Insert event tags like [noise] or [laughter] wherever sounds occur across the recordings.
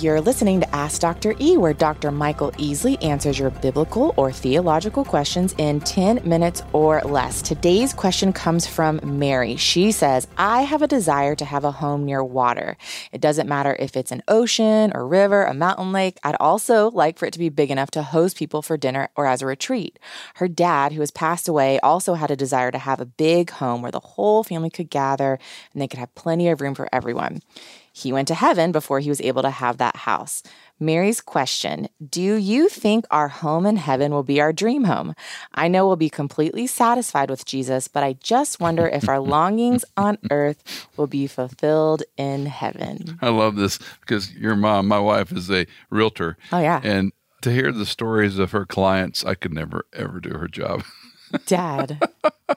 You're listening to Ask Dr. E, where Dr. Michael Easley answers your biblical or theological questions in 10 minutes or less. Today's question comes from Mary. She says, I have a desire to have a home near water. It doesn't matter if it's an ocean or river, a mountain lake. I'd also like for it to be big enough to host people for dinner or as a retreat. Her dad, who has passed away, also had a desire to have a big home where the whole family could gather and they could have plenty of room for everyone. He went to heaven before he was able to have that house. Mary's question Do you think our home in heaven will be our dream home? I know we'll be completely satisfied with Jesus, but I just wonder if our [laughs] longings on earth will be fulfilled in heaven. I love this because your mom, my wife, is a realtor. Oh, yeah. And to hear the stories of her clients, I could never, ever do her job. Dad.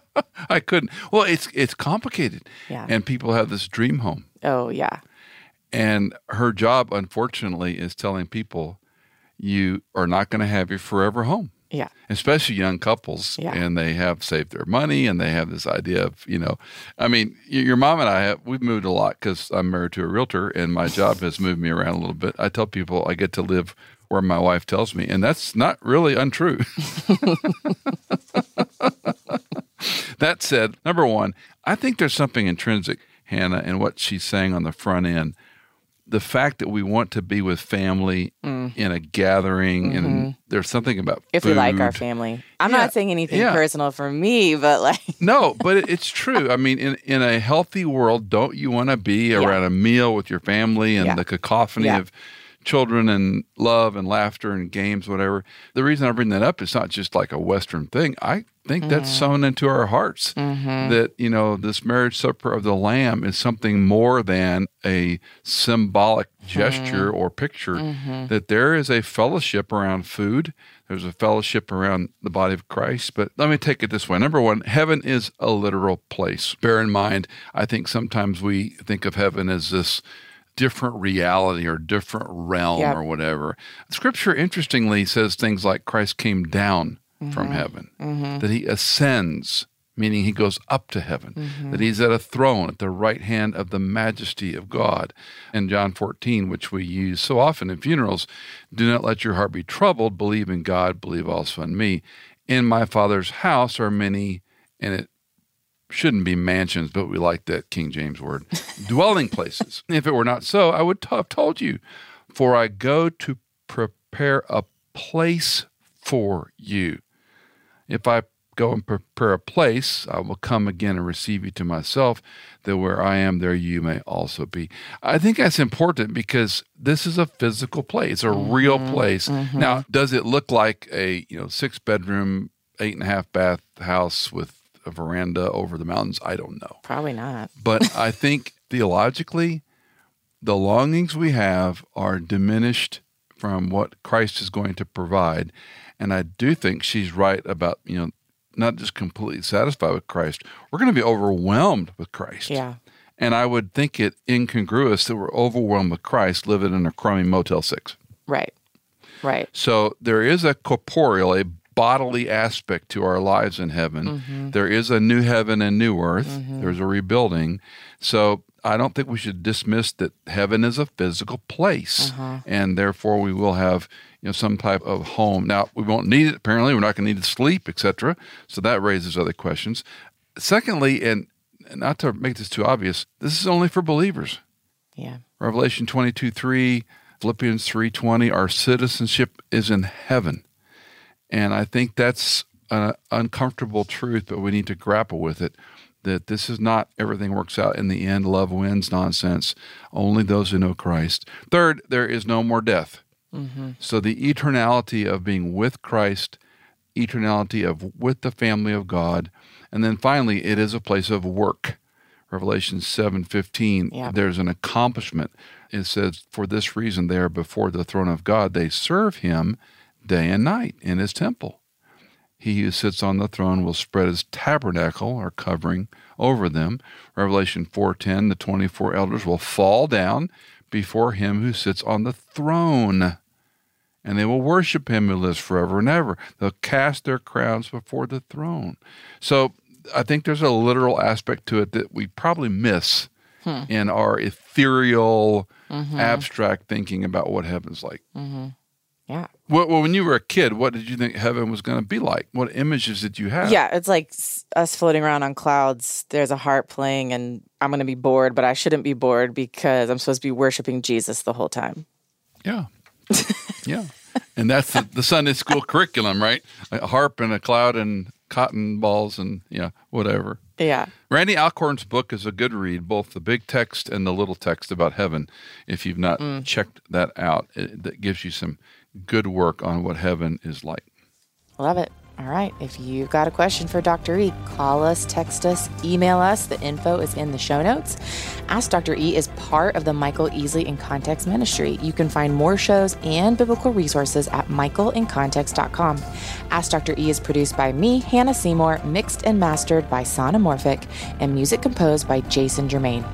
[laughs] I couldn't. Well, it's it's complicated. Yeah. And people have this dream home. Oh, yeah. And her job, unfortunately, is telling people you are not going to have your forever home, Yeah. especially young couples. Yeah. And they have saved their money and they have this idea of, you know, I mean, your mom and I have, we've moved a lot because I'm married to a realtor and my job has moved me around a little bit. I tell people I get to live where my wife tells me, and that's not really untrue. [laughs] that said, number one, I think there's something intrinsic, Hannah, in what she's saying on the front end. The fact that we want to be with family in a gathering, and there's something about Mm. Mm-hmm. If we like our family. I'm Yeah. not saying anything Yeah. personal for me, but like, [laughs] No, but it, it's true. I mean, in, in a healthy world, don't you want to be around a meal with your family and Yeah. the cacophony Yeah. of children and love and laughter and games, whatever? The reason I bring that up is not just like a Western thing. I think that's Mm-hmm. sewn into our hearts mm-hmm. that, you know, this marriage supper of the Lamb is something more than a symbolic mm-hmm. gesture or picture, mm-hmm. that there is a fellowship around food. There's a fellowship around the body of Christ. But let me take it this way. Number one, heaven is a literal place. Bear in mind, I think sometimes we think of heaven as this different reality or different realm Yep. or whatever. Scripture, interestingly, says things like Christ came down from mm-hmm. heaven, mm-hmm. that he ascends. Meaning he goes up to heaven, mm-hmm. that he's at a throne at the right hand of the majesty of God. In John 14, which we use so often in funerals, do not let your heart be troubled. Believe in God, believe also in me. In my Father's house are many, and it shouldn't be mansions, but we like that King James word, [laughs] dwelling places. If it were not so, I would t- have told you, for I go to prepare a place for you. If I go and prepare a place, I will come again and receive you to myself, that where I am, there you may also be. I think that's important because this is a physical place, a mm-hmm, real place. Mm-hmm. Now, does it look like a you know six bedroom, eight and a half bath house with a veranda over the mountains? I don't know. probably not. But [laughs] I think theologically, the longings we have are diminished from what Christ is going to provide. And I do think she's right about, you know, not just completely satisfied with Christ. We're going to be overwhelmed with Christ. Yeah. And I would think it incongruous that we're overwhelmed with Christ living in a crummy Motel 6. Right. Right. So there is a corporeal, a bodily aspect to our lives in heaven. Mm-hmm. There is a new heaven and new earth. Mm-hmm. There's a rebuilding. So I don't think we should dismiss that heaven is a physical place, uh-huh. and therefore we will have you know some type of home. Now we won't need it. Apparently, we're not going to need to sleep, etc. So that raises other questions. Secondly, and and not to make this too obvious, this is only for believers. Yeah. Revelation 22 3, Philippians 3 20, our citizenship is in heaven. And I think that's an uncomfortable truth, but we need to grapple with it that this is not everything works out in the end, love wins nonsense. Only those who know Christ. Third, there is no more death. Mm-hmm. So the eternality of being with Christ, eternality of with the family of God, and then finally, it is a place of work. Revelation seven fifteen. Yeah. There's an accomplishment. It says, "For this reason, they are before the throne of God. They serve Him day and night in His temple. He who sits on the throne will spread His tabernacle or covering over them." Revelation four ten. The twenty four elders will fall down before Him who sits on the throne and they will worship him who lives forever and ever. They'll cast their crowns before the throne. So I think there's a literal aspect to it that we probably miss hmm. in our ethereal, mm-hmm. abstract thinking about what heaven's like. Mm-hmm. Yeah. Well, well, when you were a kid, what did you think heaven was going to be like? What images did you have? Yeah, it's like us floating around on clouds. There's a harp playing, and I'm going to be bored, but I shouldn't be bored because I'm supposed to be worshiping Jesus the whole time. Yeah. yeah. And that's the, the Sunday school curriculum, right? A harp and a cloud and cotton balls and, yeah, whatever. Yeah. Randy Alcorn's book is a good read, both the big text and the little text about heaven. If you've not mm. checked that out, it, that gives you some good work on what heaven is like. Love it. All right. If you've got a question for Dr. E, call us, text us, email us. The info is in the show notes. Ask Dr. E is part of the Michael Easley in Context Ministry. You can find more shows and biblical resources at michaelincontext.com. Ask Dr. E is produced by me, Hannah Seymour, mixed and mastered by Sonomorphic, and music composed by Jason Germain.